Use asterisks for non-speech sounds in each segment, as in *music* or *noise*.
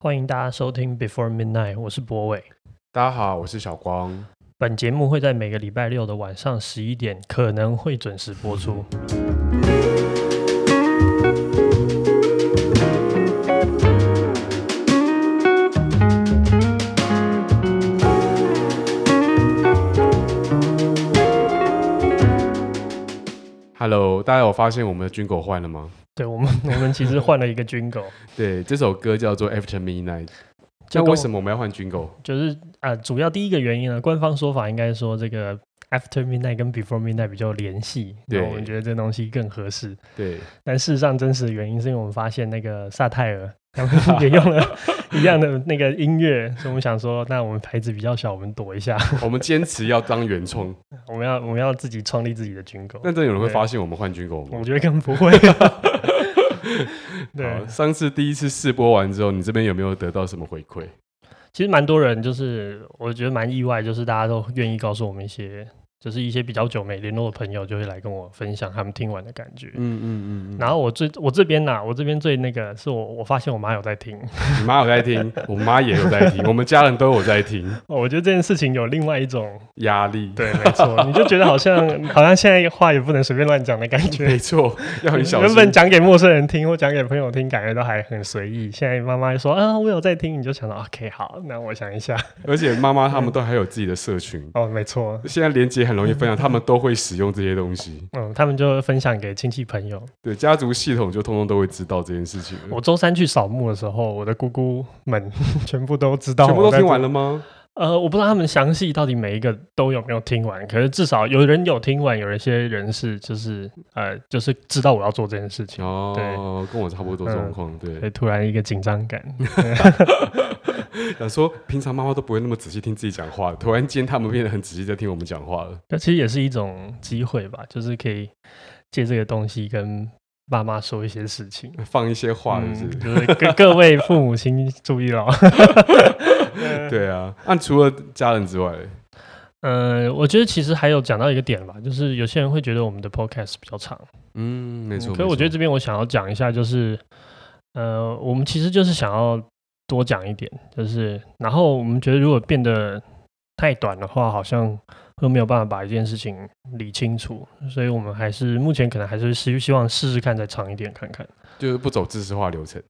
欢迎大家收听 Before Midnight，我是博伟。大家好，我是小光。本节目会在每个礼拜六的晚上十一点可能会准时播出。Hello，大家有发现我们的 Jingle 换了吗？对我们，*laughs* 我们其实换了一个 Jingle。*laughs* 对，这首歌叫做 After Midnight。那为什么我们要换 Jingle？就是啊、呃，主要第一个原因呢，官方说法应该说这个 After Midnight 跟 Before Midnight 比较联系，对，我们觉得这东西更合适。对，但事实上真实的原因是因为我们发现那个萨泰尔他们也用了一样的那个音乐，所以我们想说，那我们牌子比较小，我们躲一下。*laughs* 我们坚持要当原创，我们要我们要自己创立自己的 Jingle。那真有人会发现我们换 Jingle 吗？我觉得根本不会。*laughs* 对，上次第一次试播完之后，你这边有没有得到什么回馈？其实蛮多人，就是我觉得蛮意外，就是大家都愿意告诉我们一些。就是一些比较久没联络的朋友，就会来跟我分享他们听完的感觉。嗯嗯嗯。然后我最我这边呢，我这边最那个是我我发现我妈有在听，*laughs* 你妈有在听，我妈也有在听，我们家人都有在听。*laughs* 我觉得这件事情有另外一种压力。对，没错，你就觉得好像好像现在话也不能随便乱讲的感觉。没错，要很小心。原本讲给陌生人听或讲给朋友听，感觉都还很随意。现在妈妈说啊，我有在听，你就想到 OK 好，那我想一下。*laughs* 而且妈妈他们都还有自己的社群。哦，没错。现在连结很容易分享，他们。都会使用这些东西，嗯，他们就分享给亲戚朋友，对，家族系统就通通都会知道这件事情。我周三去扫墓的时候，我的姑姑们 *laughs* 全部都知道，全部都听完了吗？呃，我不知道他们详细到底每一个都有没有听完，可是至少有人有听完，有一些人是就是呃，就是知道我要做这件事情。哦，对，跟我差不多状况，嗯、对，所以突然一个紧张感。*laughs* *laughs* 想说，平常妈妈都不会那么仔细听自己讲话，突然间他们变得很仔细在听我们讲话了。那其实也是一种机会吧，就是可以借这个东西跟爸妈说一些事情，放一些话 *laughs* 就是各各位父母亲注意了。*laughs* 对啊，那除了家人之外，嗯，我觉得其实还有讲到一个点吧，就是有些人会觉得我们的 podcast 比较长，嗯，没错。可是我觉得这边我想要讲一下，就是呃，我们其实就是想要。多讲一点，就是，然后我们觉得如果变得太短的话，好像会没有办法把一件事情理清楚，所以我们还是目前可能还是希希望试试看再长一点看看，就是不走知识化流程。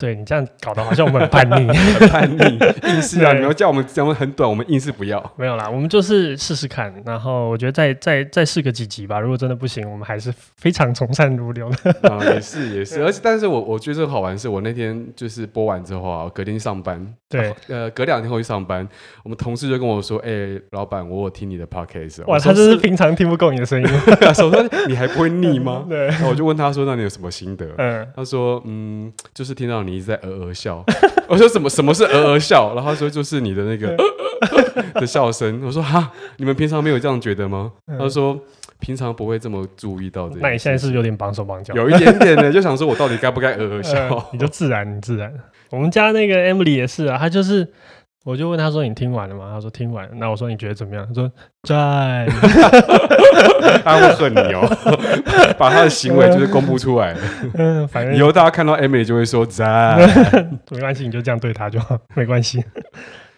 对，你这样搞得好像我们很叛逆，*laughs* 很叛逆，硬是啊！你要叫我们讲的很短，我们硬是不要。没有啦，我们就是试试看，然后我觉得再再再试个几集吧。如果真的不行，我们还是非常从善如流的。啊，*laughs* 也是也是，而且但是我我觉得这个好玩是，我那天就是播完之后啊，隔天上班，对，啊、呃，隔两天后去上班，我们同事就跟我说：“哎、欸，老板，我有听你的 podcast。”哇，他就是平常听不够你的声音。*laughs* 我说：“你还不会腻吗？”对，然后我就问他说：“那你有什么心得？”嗯，他说：“嗯，就是听到你一直在呃呃笑。*laughs* ”我说什么什么是呃呃笑？然后他说就是你的那个的笑声。我说哈，你们平常没有这样觉得吗？他说平常不会这么注意到的。那你现在是不是有点绑手绑脚？有一点点的，*laughs* 就想说我到底该不该呃呃笑？*laughs* 你就自然，你自然。我们家那个 Emily 也是啊，他就是。我就问他说：“你听完了吗？”他说：“听完了。”那我说：“你觉得怎么样？”他说：“赞。”他会恨你哦，把他的行为就是公布出来。*laughs* 嗯，反正以后大家看到 Emily 就会说赞。*laughs* 没关系，你就这样对他就好，没关系。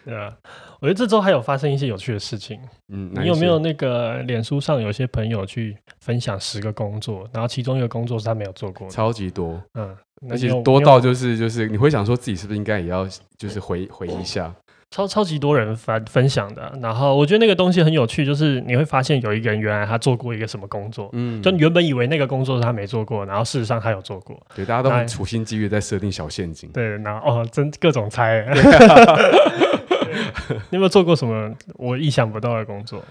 对啊，我觉得这周还有发生一些有趣的事情。嗯，你有没有那个脸书上有些朋友去分享十个工作，然后其中一个工作是他没有做过的，超级多。嗯，而且多到就是就是你会想说自己是不是应该也要就是回回一下。超超级多人分分享的，然后我觉得那个东西很有趣，就是你会发现有一个人原来他做过一个什么工作，嗯，就你原本以为那个工作是他没做过，然后事实上他有做过，对，大家都很处心积虑在设定小陷阱，对，然后哦，真各种猜，*laughs* 你有没有做过什么我意想不到的工作？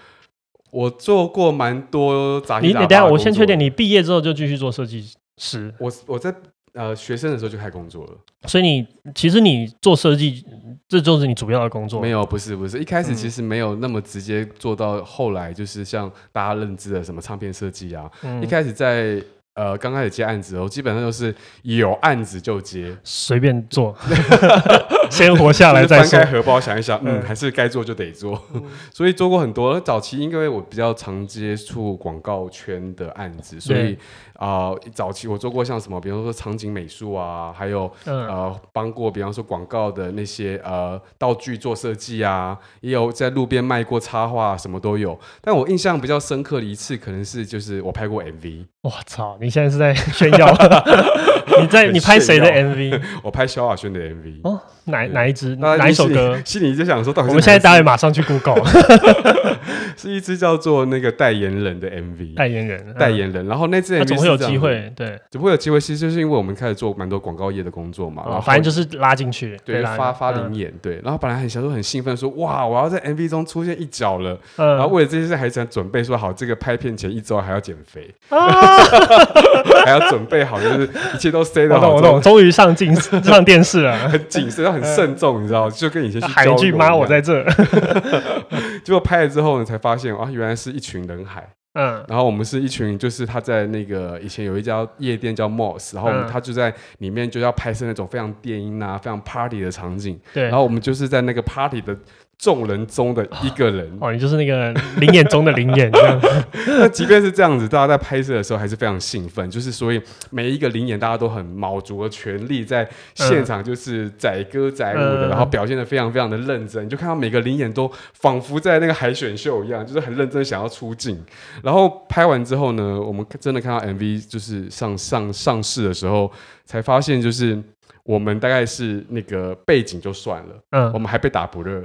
我做过蛮多杂七杂八你等下，我先确定，你毕业之后就继续做设计师？我我在。呃，学生的时候就开始工作了，所以你其实你做设计，这就是你主要的工作。没有，不是，不是，一开始其实没有那么直接做到，后来就是像大家认知的什么唱片设计啊，嗯、一开始在呃刚开始接案子哦，基本上都是有案子就接，随便做，*laughs* 先活下来再说。翻开荷包想一想，嗯，还是该做就得做。嗯、所以做过很多。早期因为我比较常接触广告圈的案子，所以啊、呃，早期我做过像什么，比方说场景美术啊，还有、嗯、呃帮过，比方说广告的那些呃道具做设计啊，也有在路边卖过插画，什么都有。但我印象比较深刻的一次，可能是就是我拍过 MV。我操！你现在是在炫耀？*laughs* 你在你拍谁的 MV？*laughs* 我拍萧亚轩的 MV。哦，哪哪一支？哪一首歌？心里就想说，到底我们现在大家马上去 Google。*laughs* 是一支叫做那个代言人的 MV。代言人，代言人。然后那支 MV 怎么会有机会？对，怎么会有机会？其实就是因为我们开始做蛮多广告业的工作嘛。然后反正就是拉进去，对，发发灵眼，对。然后本来很小时候很兴奋，说哇，我要在 MV 中出现一角了。然后为了这件事，还想准备说好，这个拍片前一周还要减肥。*laughs* 还要准备好，就是一切都塞得好。我懂，我懂。终于上镜上电视了，*laughs* 很谨慎，要很慎重，你知道？就跟以前去喊一句“妈，我在这”。*laughs* 结果拍了之后呢，才发现啊，原来是一群人海。嗯。然后我们是一群，就是他在那个以前有一家夜店叫 Moss，然后他就在里面就要拍摄那种非常电音啊、非常 party 的场景。对。然后我们就是在那个 party 的。众人中的一个人哦，你就是那个灵眼中的灵眼。*laughs* 那即便是这样子，大家在拍摄的时候还是非常兴奋，就是所以每一个灵眼大家都很卯足了全力在现场，就是载歌载舞的，嗯、然后表现的非常非常的认真。你就看到每个灵眼都仿佛在那个海选秀一样，就是很认真想要出镜。然后拍完之后呢，我们真的看到 MV 就是上上上市的时候，才发现就是。我们大概是那个背景就算了，嗯，我们还被打不热，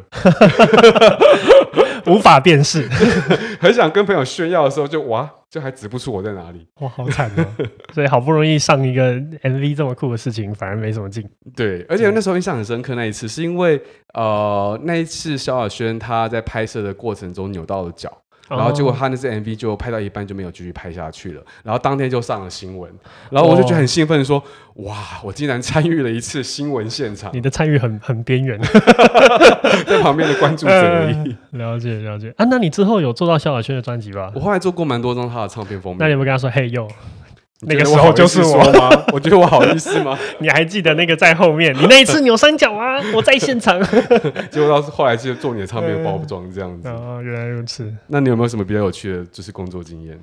*laughs* 无法辨识，*laughs* 很想跟朋友炫耀的时候就，就哇，就还指不出我在哪里，哇，好惨哦！*laughs* 所以好不容易上一个 MV 这么酷的事情，反而没什么劲。对，而且那时候印象很深刻，那一次是因为呃，那一次萧亚轩他在拍摄的过程中扭到了脚。然后结果他那支 MV 就拍到一半就没有继续拍下去了，然后当天就上了新闻，然后我就觉得很兴奋，说：“哇，我竟然参与了一次新闻现场！”你的参与很很边缘，*laughs* 在旁边的关注者而已。*laughs* 了解了解啊，那你之后有做到萧亚轩的专辑吧？我后来做过蛮多张他的唱片封面。那你有没有跟他说：“嘿呦？”那个时候就是我吗？*laughs* 我觉得我好意思吗？*laughs* 你还记得那个在后面？你那一次扭三角啊？我在现场。*laughs* 结果到后来就做你的唱片包装这样子。哦，原来如此。那你有没有什么比较有趣的，就是工作经验？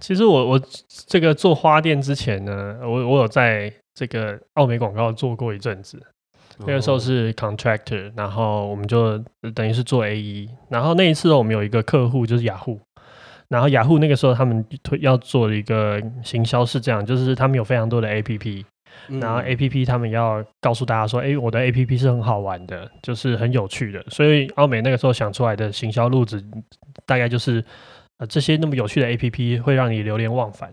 其实我我这个做花店之前呢，我我有在这个奥美广告做过一阵子。那个时候是 contractor，然后我们就等于是做 AE。然后那一次我们有一个客户就是雅虎。然后雅虎那个时候他们推要做的一个行销是这样，就是他们有非常多的 APP，然后 APP 他们要告诉大家说，哎，我的 APP 是很好玩的，就是很有趣的。所以奥美那个时候想出来的行销路子，大概就是呃这些那么有趣的 APP 会让你流连忘返。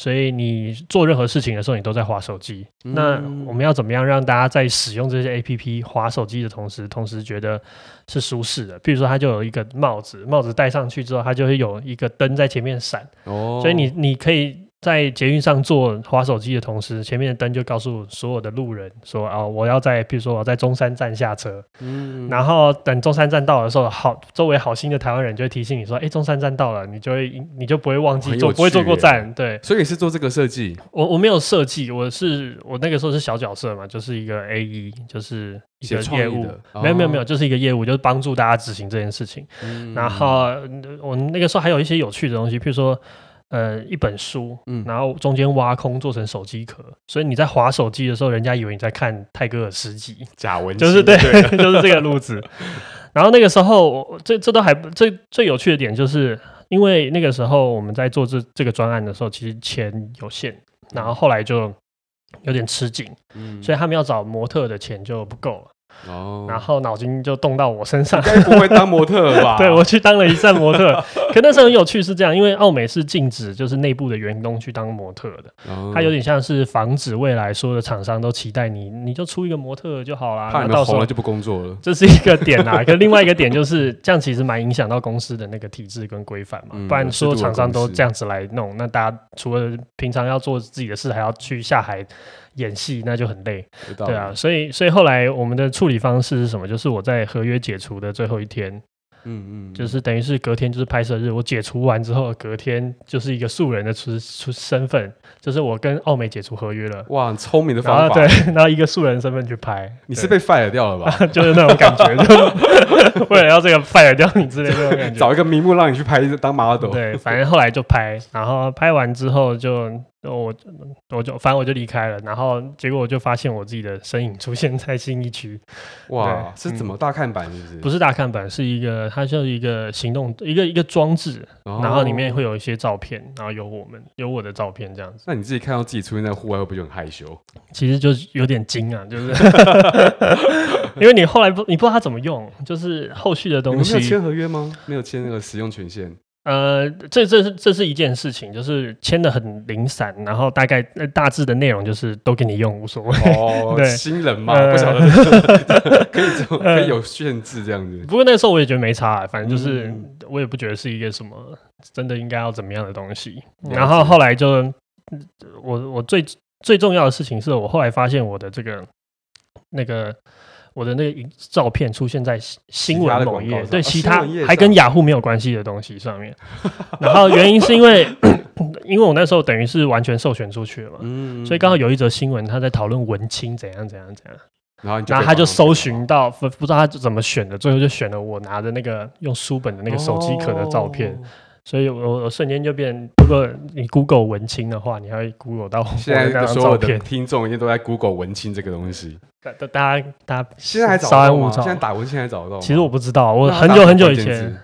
所以你做任何事情的时候，你都在划手机。嗯、那我们要怎么样让大家在使用这些 APP 划手机的同时，同时觉得是舒适的？比如说，它就有一个帽子，帽子戴上去之后，它就会有一个灯在前面闪。哦，所以你你可以。在捷运上做滑手机的同时，前面的灯就告诉所有的路人说：“哦，我要在，比如说我在中山站下车。”嗯，然后等中山站到的时候，好，周围好心的台湾人就会提醒你说：“哎，中山站到了。”你就会你就不会忘记坐，不会坐过站。对，所以你是做这个设计？我我没有设计，我是我那个时候是小角色嘛，就是一个 AE，就是一个业务。没有没有没有，就是一个业务，就是帮助大家执行这件事情。嗯，然后我那个时候还有一些有趣的东西，譬如说。呃，一本书，嗯，然后中间挖空做成手机壳，所以你在划手机的时候，人家以为你在看泰戈尔诗集，假文就是对，就是这个路子。*laughs* 然后那个时候，这这都还最最有趣的点，就是因为那个时候我们在做这这个专案的时候，其实钱有限，然后后来就有点吃紧，嗯，所以他们要找模特的钱就不够了。哦，然后脑筋就动到我身上，该不会当模特吧？*laughs* 对，我去当了一站模特，可那时候很有趣，是这样，因为奥美是禁止就是内部的员工去当模特的，哦、它有点像是防止未来所有的厂商都期待你，你就出一个模特就好啦。怕你们红了就不工作了，这是一个点啊。*laughs* 可另外一个点就是这样，其实蛮影响到公司的那个体制跟规范嘛。嗯、不然所有厂商都这样子来弄，那大家除了平常要做自己的事，还要去下海。演戏那就很累，对啊，所以所以后来我们的处理方式是什么？就是我在合约解除的最后一天，嗯嗯，就是等于是隔天就是拍摄日，我解除完之后，隔天就是一个素人的出出身份，就是我跟奥美解除合约了。哇，很聪明的方法。对，*laughs* 然后一个素人身份去拍，你是被 fire 掉了吧？*laughs* 就是那种感觉，就 *laughs* 为了要这个 fire 掉你之类的那种感觉。找一个名目让你去拍当 model。对，反正后来就拍，然后拍完之后就。我我就反正我就离开了，然后结果我就发现我自己的身影出现在新一区。哇，是怎么大看板？是不是？不是大看板，是一个它就是一个行动一个一个装置，哦、然后里面会有一些照片，然后有我们有我的照片这样子。那你自己看到自己出现在户外，会不会就很害羞？*laughs* 其实就是有点惊啊，就是 *laughs* 因为你后来不你不知道它怎么用，就是后续的东西。你没有签合约吗？没有签那个使用权限。呃，这这是这是一件事情，就是签的很零散，然后大概大致的内容就是都给你用，无所谓。哦，对，新人嘛，呃、不晓得 *laughs* 可以可以有限制这样子。不过那个时候我也觉得没差，反正就是我也不觉得是一个什么真的应该要怎么样的东西。嗯、然后后来就我我最最重要的事情是我后来发现我的这个那个。我的那个照片出现在新闻某页，对，其他还跟雅虎没有关系的东西上面。然后原因是因为，因为我那时候等于是完全授权出去了嘛，所以刚好有一则新闻他在讨论文青怎样怎样怎样，然后然后他就搜寻到，不不知道他怎么选的，最后就选了我拿着那个用书本的那个手机壳的照片。所以我我瞬间就变，如果你 Google 文青的话，你还会 Google 到现在所有的听众一定都在 Google 文青这个东西。*laughs* 大大家大家现在还找得到吗？现在打文青还找得到吗？其实我不知道，我很久很久以前。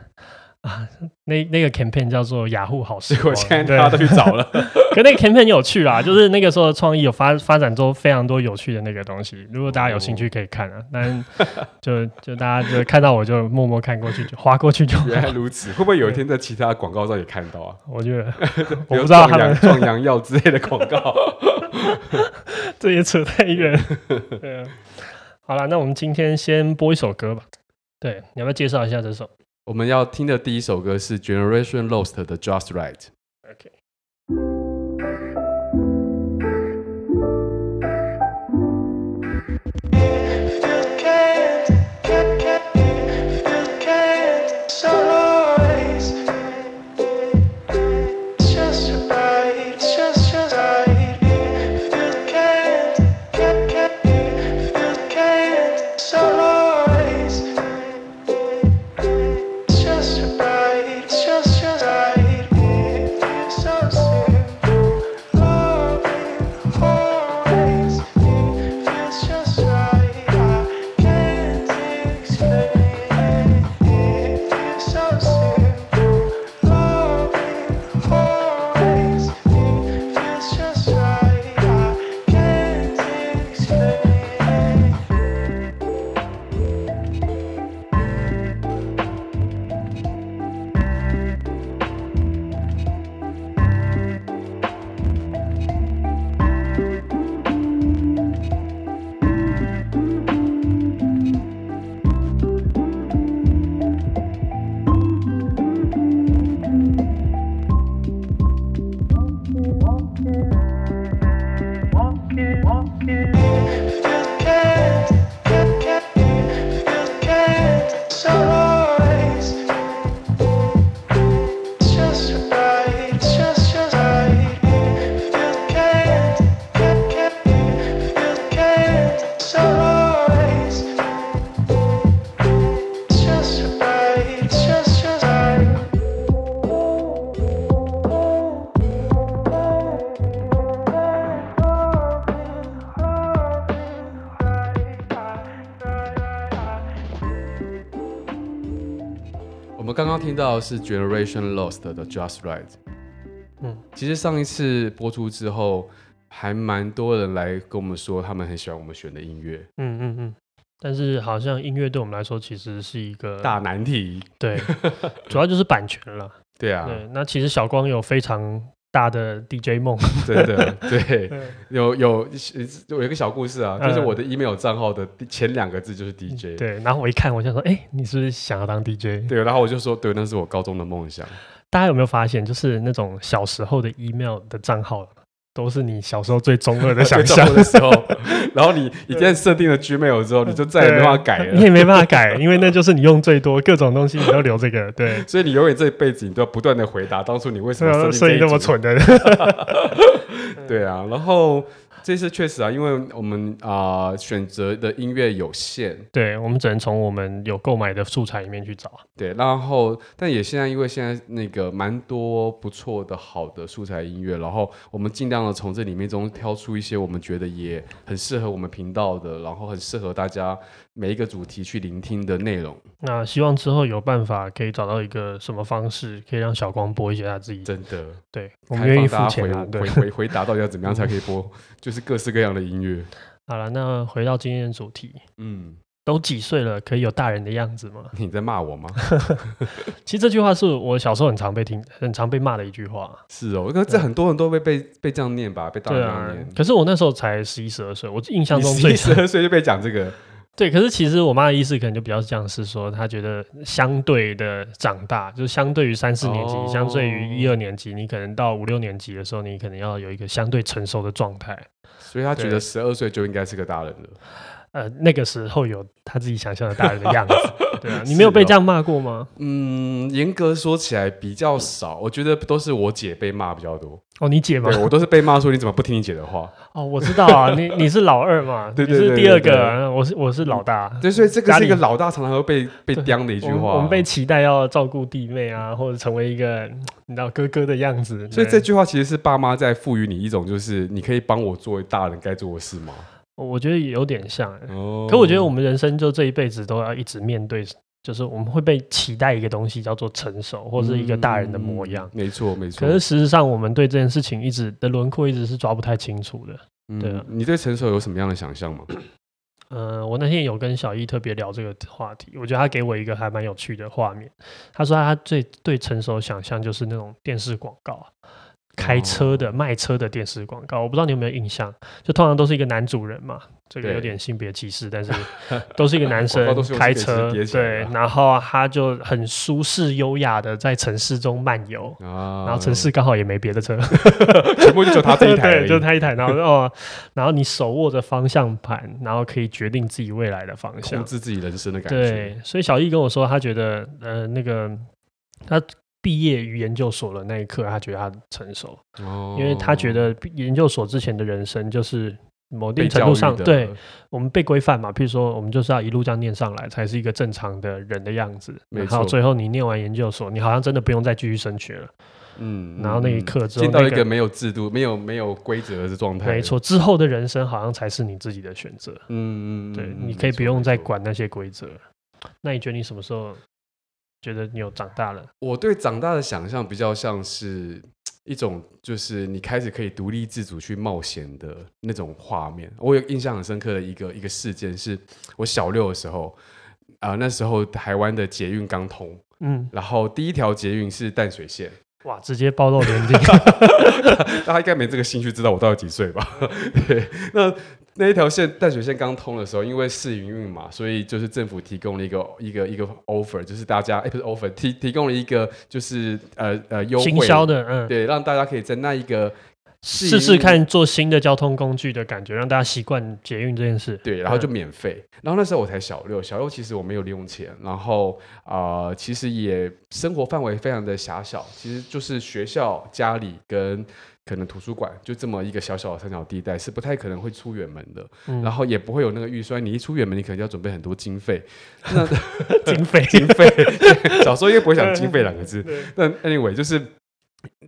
*laughs* 啊，那那个 campaign 叫做雅虎好时光，现在大家都去找了。*laughs* 可那个 campaign 有趣啦，就是那个时候的创意有发发展出非常多有趣的那个东西。如果大家有兴趣可以看啊，但 *laughs* 就就大家就看到我就默默看过去，就划过去就。原来如此，会不会有一天在其他广告上也看到啊？我觉得我不知道他们壮阳药之类的广告，这也扯太远。对啊，好了，那我们今天先播一首歌吧。对，你要不要介绍一下这首？我们要听的第一首歌是 Generation Lost 的 Just Right。听到是 Generation Lost 的 Just Right。嗯，其实上一次播出之后，还蛮多人来跟我们说，他们很喜欢我们选的音乐。嗯嗯嗯。但是好像音乐对我们来说，其实是一个大难题。对，*laughs* 主要就是版权了。对啊。对，那其实小光有非常大的 DJ 梦。*laughs* 真的，对，有有有一个小故事啊，就是我的 email 账号的前两个字就是 DJ。对，然后我一看，我就说，哎，你是不是想要当 DJ？对，然后我就说，对，那是我高中的梦想。大家有没有发现，就是那种小时候的 email 的账号，都是你小时候最中二的 *laughs* 想象的时候。然后你一旦设定了 Gmail 之后，你就再也没办法改了。你也没办法改，因为那就是你用最多，各种东西你都留这个。对，*laughs* 所以你永远这一辈子你都要不断的回答当初你为什么设定那么蠢的。*laughs* 对啊，然后。这次确实啊，因为我们啊、呃、选择的音乐有限，对，我们只能从我们有购买的素材里面去找。对，然后但也现在因为现在那个蛮多不错的好的素材音乐，然后我们尽量的从这里面中挑出一些我们觉得也很适合我们频道的，然后很适合大家每一个主题去聆听的内容。那希望之后有办法可以找到一个什么方式，可以让小光播一些他自己真的对，我们愿意付钱回回回回答到底要怎么样才可以播，就是。各式各样的音乐。好了，那回到今天的主题，嗯，都几岁了，可以有大人的样子吗？你在骂我吗？*laughs* 其实这句话是我小时候很常被听、很常被骂的一句话。是哦，因为这很多人都被被被这样念吧，被大人这样念。可是我那时候才十一、十二岁，我印象中十一十二岁就被讲这个。对，可是其实我妈的意思可能就比较像是说，她觉得相对的长大，就是相对于三四年级，哦、相对于一二年级，你可能到五六年级的时候，你可能要有一个相对成熟的状态。所以她觉得十二岁就应该是个大人了。呃，那个时候有他自己想象的大人的样子，*laughs* 对啊，你没有被这样骂过吗？哦、嗯，严格说起来比较少，我觉得都是我姐被骂比较多。哦，你姐吗？对，我都是被骂说你怎么不听你姐的话。*laughs* 哦，我知道啊，你 *laughs* 你是老二嘛，对对对，对，你是第二个，我是我是老大。对，所以这个是一个老大常常会被被刁的一句话我。我们被期待要照顾弟妹啊，或者成为一个你知道哥哥的样子。所以这句话其实是爸妈在赋予你一种，就是你可以帮我作为大人该做的事吗？我觉得有点像，哦，可我觉得我们人生就这一辈子都要一直面对，就是我们会被期待一个东西叫做成熟，或是一个大人的模样。没错，没错。可是事实上，我们对这件事情一直的轮廓一直是抓不太清楚的。对啊，你对成熟有什么样的想象吗？*clears throat* 呃，我那天有跟小易特别聊这个话题，我觉得他给我一个还蛮有趣的画面。他说他最对成熟想象就是那种电视广告。开车的、卖车的电视广告，我不知道你有没有印象？就通常都是一个男主人嘛，这个有点性别歧视，但是 *laughs* 都是一个男生开车，对，然后他就很舒适优雅的在城市中漫游，然后城市刚好也没别的车，*laughs* 全部就他这一台，*laughs* 就他一台，然后哦，然后你手握着方向盘，然后可以决定自己未来的方向，控制自己人生的感觉。对，所以小易跟我说，他觉得呃，那个他。毕业于研究所的那一刻，他觉得他成熟，哦，因为他觉得研究所之前的人生就是某定程度上，对我们被规范嘛。譬如说，我们就是要一路这样念上来，才是一个正常的人的样子。然后最后你念完研究所，你好像真的不用再继续升学了。嗯，然后那一刻之后，进到一个没有制度、没有没有规则的状态。没错，之后的人生好像才是你自己的选择。嗯嗯，对，你可以不用再管那些规则。那你觉得你什么时候？觉得你有长大了。我对长大的想象比较像是 *tsk* 一种，就是你开始可以独立自主去冒险的那种画面。我有印象很深刻的一个一个事件，是我小六的时候，啊、呃，那时候台湾的捷运刚通，嗯，然后第一条捷运是淡水线。哇，直接暴露年龄，*laughs* 大家应该没这个兴趣知道我到底几岁吧？*laughs* 对，那。那一条线淡水线刚通的时候，因为试营运嘛，所以就是政府提供了一个一个一个 offer，就是大家哎、欸、不是 offer 提提供了一个就是呃呃优惠，行销的，嗯，对，让大家可以在那一个试试看做新的交通工具的感觉，让大家习惯捷运这件事。对，然后就免费。嗯、然后那时候我才小六，小六其实我没有零用钱，然后啊、呃，其实也生活范围非常的狭小，其实就是学校、家里跟。可能图书馆就这么一个小小的三角地带，是不太可能会出远门的，嗯、然后也不会有那个预算。你一出远门，你可能就要准备很多经费。*laughs* 那 *laughs* 经费，经费，*laughs* 小时候应该不会想经费两个字。那 anyway，就是。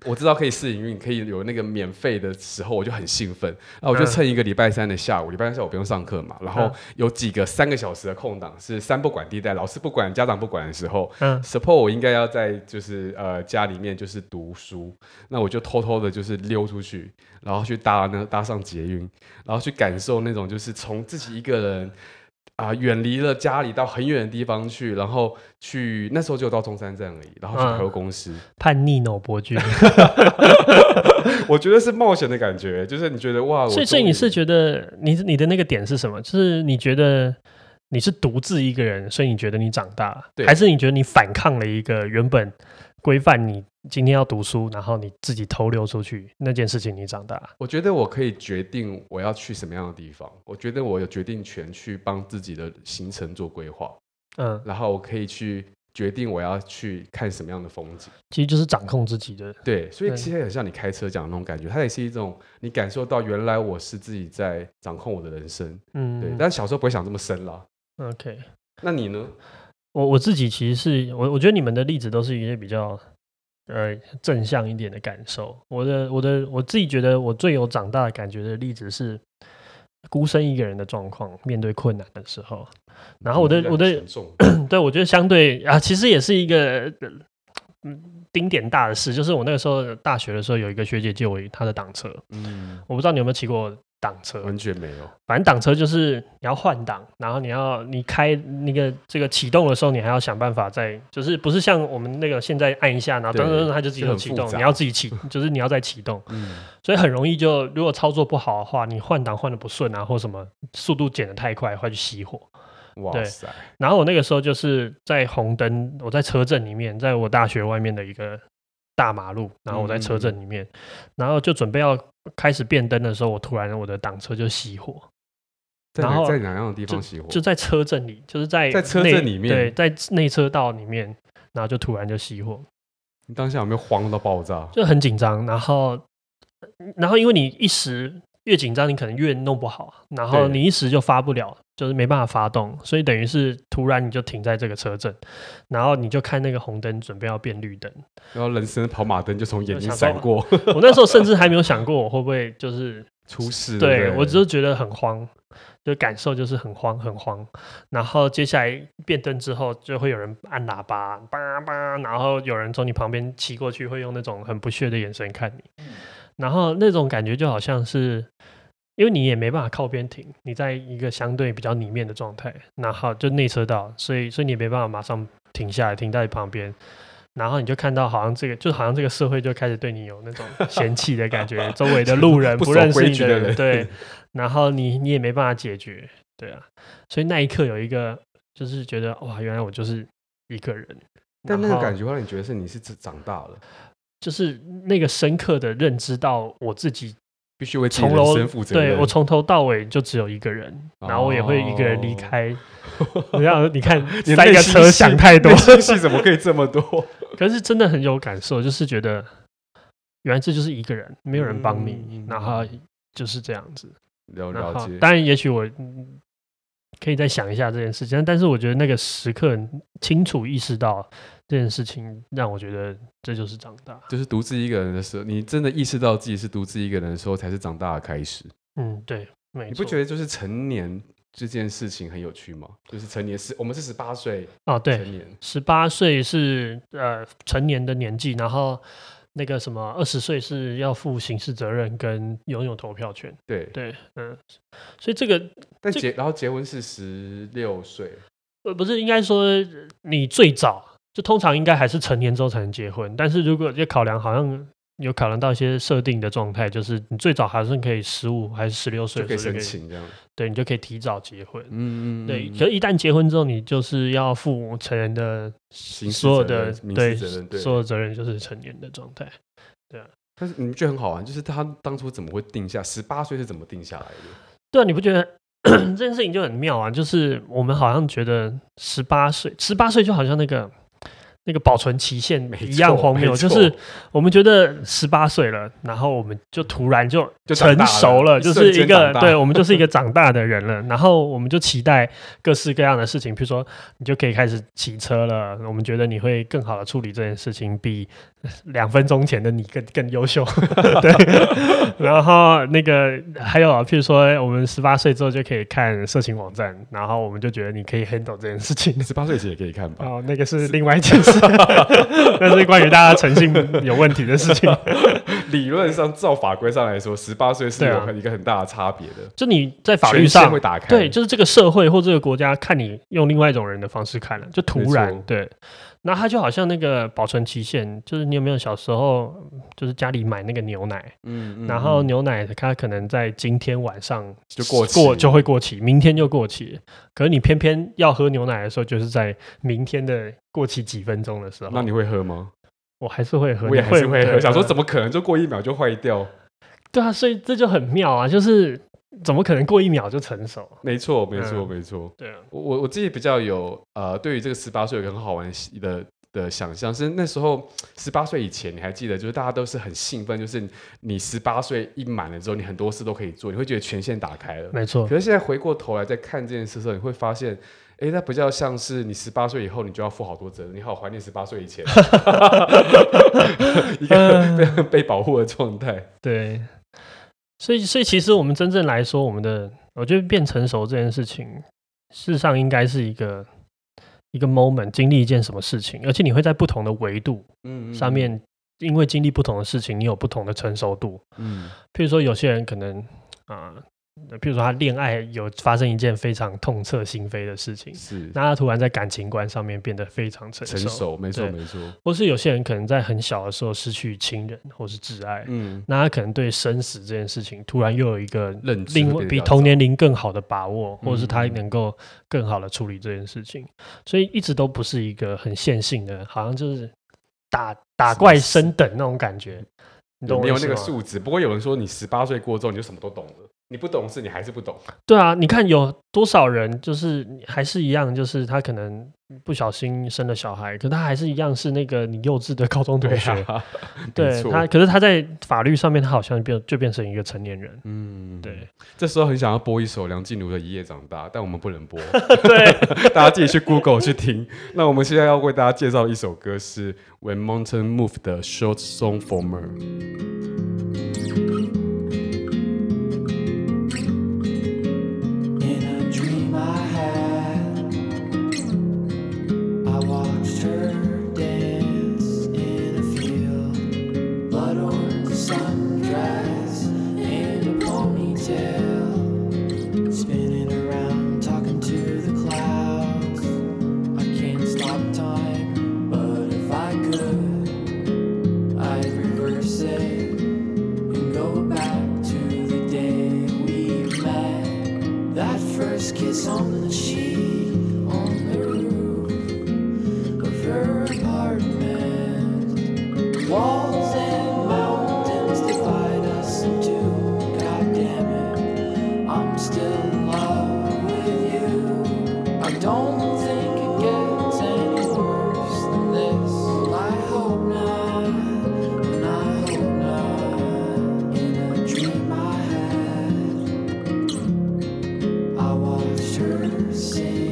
我知道可以试营运，可以有那个免费的时候，我就很兴奋。那我就趁一个礼拜三的下午，礼拜三下午不用上课嘛，然后有几个三个小时的空档，是三不管地带，老师不管，家长不管的时候。嗯，support 我应该要在就是呃家里面就是读书，那我就偷偷的就是溜出去，然后去搭呢搭上捷运，然后去感受那种就是从自己一个人。啊，远离了家里到很远的地方去，然后去那时候就到中山站而已，然后去百货公司。嗯、叛逆脑伯君，*laughs* 我觉得是冒险的感觉，就是你觉得哇，所以所以你是觉得你你的那个点是什么？就是你觉得你是独自一个人，所以你觉得你长大，对还是你觉得你反抗了一个原本规范你今天要读书，然后你自己偷溜出去那件事情，你长大？我觉得我可以决定我要去什么样的地方，我觉得我有决定权去帮自己的行程做规划，嗯，然后我可以去。决定我要去看什么样的风景，其实就是掌控自己的。对，所以其实很像你开车讲的那种感觉，它也是一种你感受到原来我是自己在掌控我的人生。嗯，对。但小时候不会想这么深啦。OK，那你呢？我我自己其实是我，我觉得你们的例子都是一些比较呃正向一点的感受。我的我的我自己觉得我最有长大的感觉的例子是。孤身一个人的状况，面对困难的时候，然后我的我的，*clears throat* 对，我觉得相对啊，其实也是一个嗯丁点大的事，就是我那个时候大学的时候，有一个学姐借我她的挡车，嗯，我不知道你有没有骑过。挡车。完全没有，反正挡车就是你要换挡，然后你要你开那个这个启动的时候，你还要想办法在就是不是像我们那个现在按一下，然后噔噔噔它就自己启动，你要自己启，就是你要再启动，嗯，所以很容易就如果操作不好的话，你换挡换的不顺啊，或什么速度减的太快会去熄火，哇塞！然后我那个时候就是在红灯，我在车阵里面，在我大学外面的一个。大马路，然后我在车阵里面，嗯、然后就准备要开始变灯的时候，我突然我的挡车就熄火。然后在哪样的地方熄火？就在车阵里，就是在在车阵里面，对，在内车道里面，然后就突然就熄火。你当下有没有慌到爆炸？就很紧张，然后，然后因为你一时越紧张，你可能越弄不好，然后你一时就发不了。就是没办法发动，所以等于是突然你就停在这个车阵，然后你就看那个红灯准备要变绿灯，然后人生跑马灯就从眼睛闪过。我那时候甚至还没有想过我会不会就是 *laughs* 出事，对，对我只是觉得很慌，就感受就是很慌很慌。然后接下来变灯之后，就会有人按喇叭，叭叭，然后有人从你旁边骑过去，会用那种很不屑的眼神看你，然后那种感觉就好像是。因为你也没办法靠边停，你在一个相对比较里面的状态，然后就内车道，所以所以你也没办法马上停下来，停在旁边，然后你就看到好像这个就好像这个社会就开始对你有那种 *laughs* 嫌弃的感觉，周围的路人不认识你的人，对，*laughs* 然后你你也没办法解决，对啊，所以那一刻有一个就是觉得哇，原来我就是一个人，但那个感觉会让你觉得是你是长大了，就是那个深刻的认知到我自己。必须为自己人负责。对，我从头到尾就只有一个人，哦、然后我也会一个人离开。*laughs* 然后你看，三个车想太多，信息怎么可以这么多？可是真的很有感受，就是觉得原来这就是一个人，没有人帮你，嗯、然后就是这样子。了了解。当然，也许我可以再想一下这件事情，但是我觉得那个时刻清楚意识到。这件事情让我觉得这就是长大，就是独自一个人的时候，你真的意识到自己是独自一个人的时候，才是长大的开始。嗯，对，没错。你不觉得就是成年这件事情很有趣吗？就是成年是，我们是十八岁哦，对，成年十八岁是呃成年的年纪，然后那个什么二十岁是要负刑事责任跟拥有投票权。对对，嗯，所以这个但结然后结婚是十六岁，呃，不是应该说你最早。就通常应该还是成年之后才能结婚，但是如果就考量，好像有考量到一些设定的状态，就是你最早还是可以十五还是十六岁就可以申请这样，对，你就可以提早结婚。嗯嗯，对。可是一旦结婚之后，你就是要负成人的所有的对所有责任，就是成年的状态。对啊，但是你觉得很好玩，就是他当初怎么会定下十八岁是怎么定下来的？*coughs* 对啊，你不觉得？*coughs* 这件事情就很妙啊，就是我们好像觉得十八岁，十八岁就好像那个。那个保存期限一样荒谬，就是我们觉得十八岁了，然后我们就突然就成熟了，就，了就是一个对，我们就是一个长大的人了，然后我们就期待各式各样的事情，比如说你就可以开始骑车了，我们觉得你会更好的处理这件事情，比两分钟前的你更更优秀，*laughs* 对。然后那个还有，啊譬如说我们十八岁之后就可以看色情网站，然后我们就觉得你可以 handle 这件事情，十八岁时也可以看吧？哦，那个是另外一件事。*laughs* 那是关于大家诚信有问题的事情。理论上，照法规上来说，十八岁是有很一个很大的差别的。就你在法律上会打开，对，就是这个社会或这个国家看你用另外一种人的方式看了，就突然对。那它就好像那个保存期限，就是你有没有小时候就是家里买那个牛奶，嗯，嗯，然后牛奶它可能在今天晚上就过期过就会过期，明天就过期。可是你偏偏要喝牛奶的时候，就是在明天的过期几分钟的时候。那你会喝吗？我还是会喝，我也还是会喝。想说怎么可能就过一秒就坏掉？对啊，所以这就很妙啊，就是怎么可能过一秒就成熟？没错，没错，没错。对啊，我我自己比较有呃，对于这个十八岁有个很好玩的。的想象是那时候十八岁以前，你还记得，就是大家都是很兴奋，就是你十八岁一满了之后，你很多事都可以做，你会觉得权限打开了。没错。可是现在回过头来再看这件事的时候，你会发现，哎，那比较像是你十八岁以后，你就要负好多责任。你好怀念十八岁以前，*laughs* 一个非常被保护的状态。对。所以，所以其实我们真正来说，我们的我觉得变成熟这件事情，事实上应该是一个。一个 moment 经历一件什么事情，而且你会在不同的维度上面，嗯嗯嗯，因为经历不同的事情，你有不同的成熟度。嗯，譬如说有些人可能啊。呃比如说他恋爱有发生一件非常痛彻心扉的事情，是那他突然在感情观上面变得非常成熟，成熟，没错没错。或是有些人可能在很小的时候失去亲人或是挚爱，嗯，那他可能对生死这件事情突然又有一个另外比同年龄更好的把握，或者是他能够更好的处理这件事情，所以一直都不是一个很线性的，好像就是打打怪升等那种感觉，你懂没有那个数字。不过有人说你十八岁过之后你就什么都懂了。你不懂事，你还是不懂。对啊，你看有多少人，就是还是一样，就是他可能不小心生了小孩，可他还是一样是那个你幼稚的高中同学。*laughs* 对，他，可是他在法律上面，他好像变就变成一个成年人。嗯，对。这时候很想要播一首梁静茹的《一夜长大》，但我们不能播。*laughs* 对，*laughs* 大家自己去 Google 去听。那我们现在要为大家介绍一首歌，是 When Mountains Move 的《Short Song for Sing.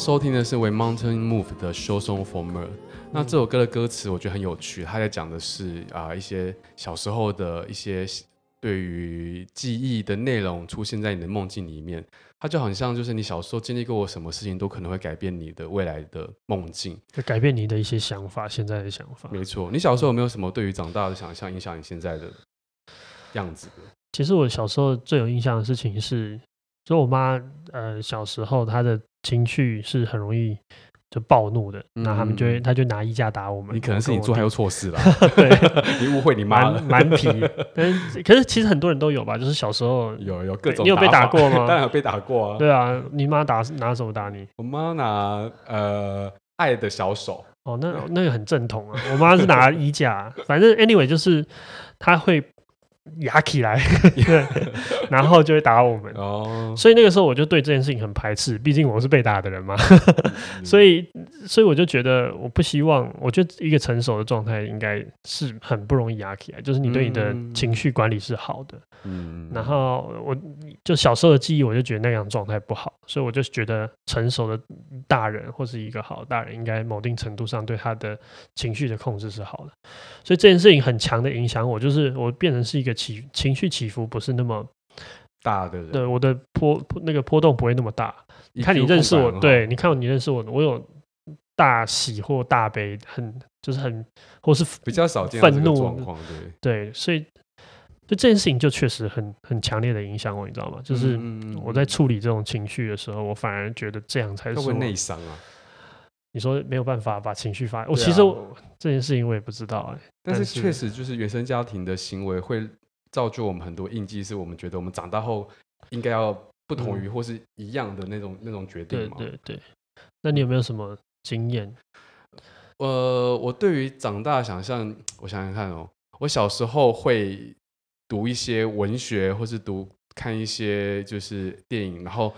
收听的是《When Mountains Move》的《Short Song for Mer》。那这首歌的歌词我觉得很有趣，它在讲的是啊、呃、一些小时候的一些对于记忆的内容出现在你的梦境里面，它就好像就是你小时候经历过什么事情，都可能会改变你的未来的梦境，就改变你的一些想法，现在的想法。没错，你小时候有没有什么对于长大的想象影响你现在的样子？其实我小时候最有印象的事情是，就我妈呃小时候她的情绪是很容易。就暴怒的，那他们就会，他就拿衣架打我们。你可能是你做还有错事了，*laughs* 对，你误会你妈了，蛮皮。但是，可是其实很多人都有吧，就是小时候有有各种。你有被打过吗？*laughs* 当然有被打过啊。对啊，你妈打拿什么打你？我妈拿呃爱的小手。哦，那那个很正统啊。我妈是拿衣架，反正 anyway 就是她会。压起来，*laughs* 对，然后就会打我们。哦，所以那个时候我就对这件事情很排斥，毕竟我是被打的人嘛。*laughs* 所以，所以我就觉得我不希望。我觉得一个成熟的状态应该是很不容易压起来，就是你对你的情绪管理是好的。嗯，然后我就小时候的记忆，我就觉得那样状态不好，所以我就觉得成熟的大人或是一个好的大人，应该某定程度上对他的情绪的控制是好的。所以这件事情很强的影响我，就是我变成是一个。起情绪起伏不是那么大的人，对我的波那个波动不会那么大。你看你认识我，对，你看你认识我，我有大喜或大悲，很就是很或是比较少见愤怒状况，对对，所以就这件事情就确实很很强烈的影响我，你知道吗？就是我在处理这种情绪的时候，我反而觉得这样才是会内伤啊。你说没有办法把情绪发，我其实我这件事情我也不知道哎，但是确实就是原生家庭的行为会。造就我们很多印记，是我们觉得我们长大后应该要不同于或是一样的那种、嗯、那种决定嘛？对对对。那你有没有什么经验？呃，我对于长大想象，我想想看哦，我小时候会读一些文学，或是读看一些就是电影，然后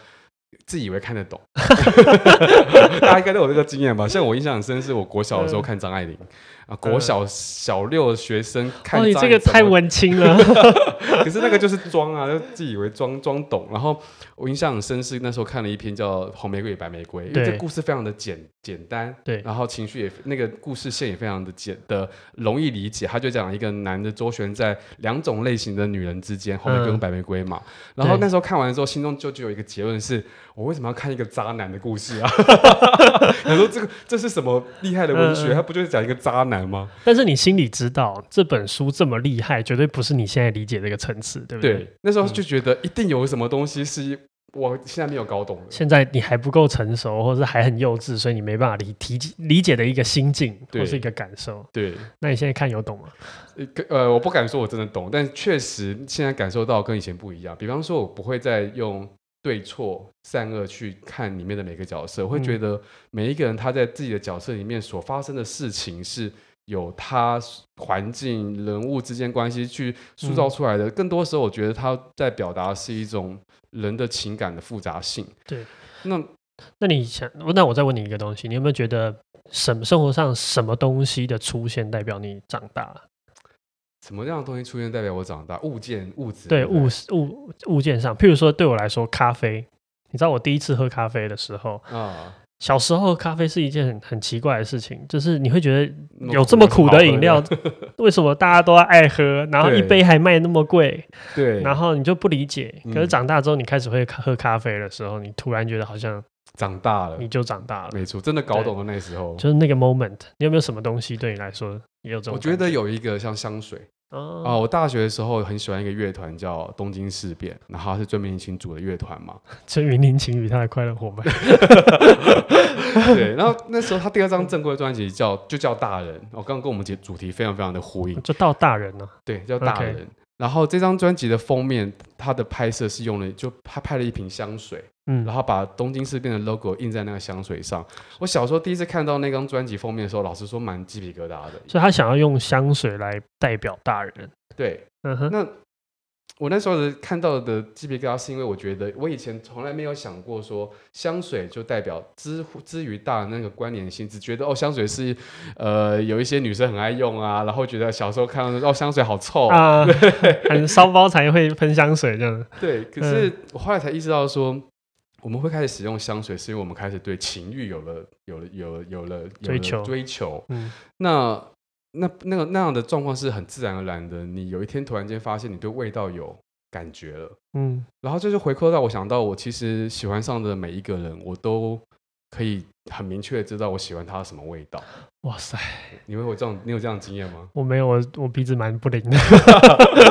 自以为看得懂。*laughs* 大家应该都有这个经验吧？像我印象很深，是我国小的时候看张爱玲。啊，国小小六的学生看，哦，你这个太文青了。*laughs* 可是那个就是装啊，就自以为装装懂。然后我印象很深是那时候看了一篇叫《红玫瑰与白玫瑰》，因为这故事非常的简简单，对，然后情绪也那个故事线也非常的简的容易理解。他就讲一个男的周旋在两种类型的女人之间，红玫瑰跟白玫瑰嘛。嗯、然后那时候看完之后，心中就就有一个结论是：我为什么要看一个渣男的故事啊？*laughs* 他说这个这是什么厉害的文学？他、嗯、不就是讲一个渣男？但是你心里知道这本书这么厉害，绝对不是你现在理解的一个层次，对不对？对，那时候就觉得一定有什么东西是我现在没有搞懂的。现在你还不够成熟，或者还很幼稚，所以你没办法理理理解的一个心境或是一个感受。对，那你现在看有懂吗？呃，我不敢说我真的懂，但确实现在感受到跟以前不一样。比方说，我不会再用。对错善恶去看里面的每个角色，我会觉得每一个人他在自己的角色里面所发生的事情是有他环境人物之间关系去塑造出来的。更多时候，我觉得他在表达是一种人的情感的复杂性。对，那那你想，那我再问你一个东西，你有没有觉得什么生活上什么东西的出现代表你长大了？什么样的东西出现代表我长大？物件、物质？对，物物物件上，譬如说对我来说，咖啡。你知道我第一次喝咖啡的时候啊，小时候咖啡是一件很很奇怪的事情，就是你会觉得有这么苦的饮料，*laughs* 为什么大家都爱喝？然后一杯还卖那么贵，对，然后你就不理解。可是长大之后，你开始会喝咖啡的时候，你突然觉得好像长大了，你就长大了。没错，真的搞懂了那时候，就是那个 moment。你有没有什么东西对你来说也有这种？我觉得有一个像香水。啊、哦，我大学的时候很喜欢一个乐团叫东京事变，然后他是椎名林檎组的乐团嘛。*laughs* 椎名林檎与他的快乐伙伴。*laughs* 对，然后那时候他第二张正规专辑叫就叫大人，我刚刚跟我们节主题非常非常的呼应，就到大人了。对，叫大人。然后这张专辑的封面，他的拍摄是用了，就他拍了一瓶香水。嗯，然后把东京事变的 logo 印在那个香水上。我小时候第一次看到那张专辑封面的时候，老实说蛮鸡皮疙瘩的。所以他想要用香水来代表大人。对，嗯哼。那我那时候的看到的鸡皮疙瘩，是因为我觉得我以前从来没有想过说香水就代表之之于大人那个关联性，只觉得哦香水是呃有一些女生很爱用啊，然后觉得小时候看到哦香水好臭啊，对 *laughs* 很骚包才会喷香水这样。对，可是我后来才意识到说。我们会开始使用香水，是因为我们开始对情欲有了、有了、有了、有了追求、追求。嗯，那那那个那样的状况是很自然而然的。你有一天突然间发现你对味道有感觉了，嗯，然后这就回扣到我想到，我其实喜欢上的每一个人，我都可以很明确的知道我喜欢它什么味道。哇塞，你会有这样，你有这样的经验吗？我没有，我我鼻子蛮不灵的，